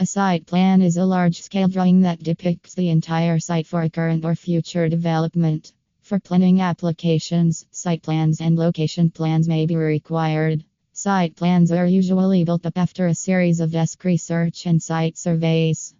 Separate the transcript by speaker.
Speaker 1: A site plan is a large scale drawing that depicts the entire site for current or future development. For planning applications, site plans and location plans may be required. Site plans are usually built up after a series of desk research and site surveys.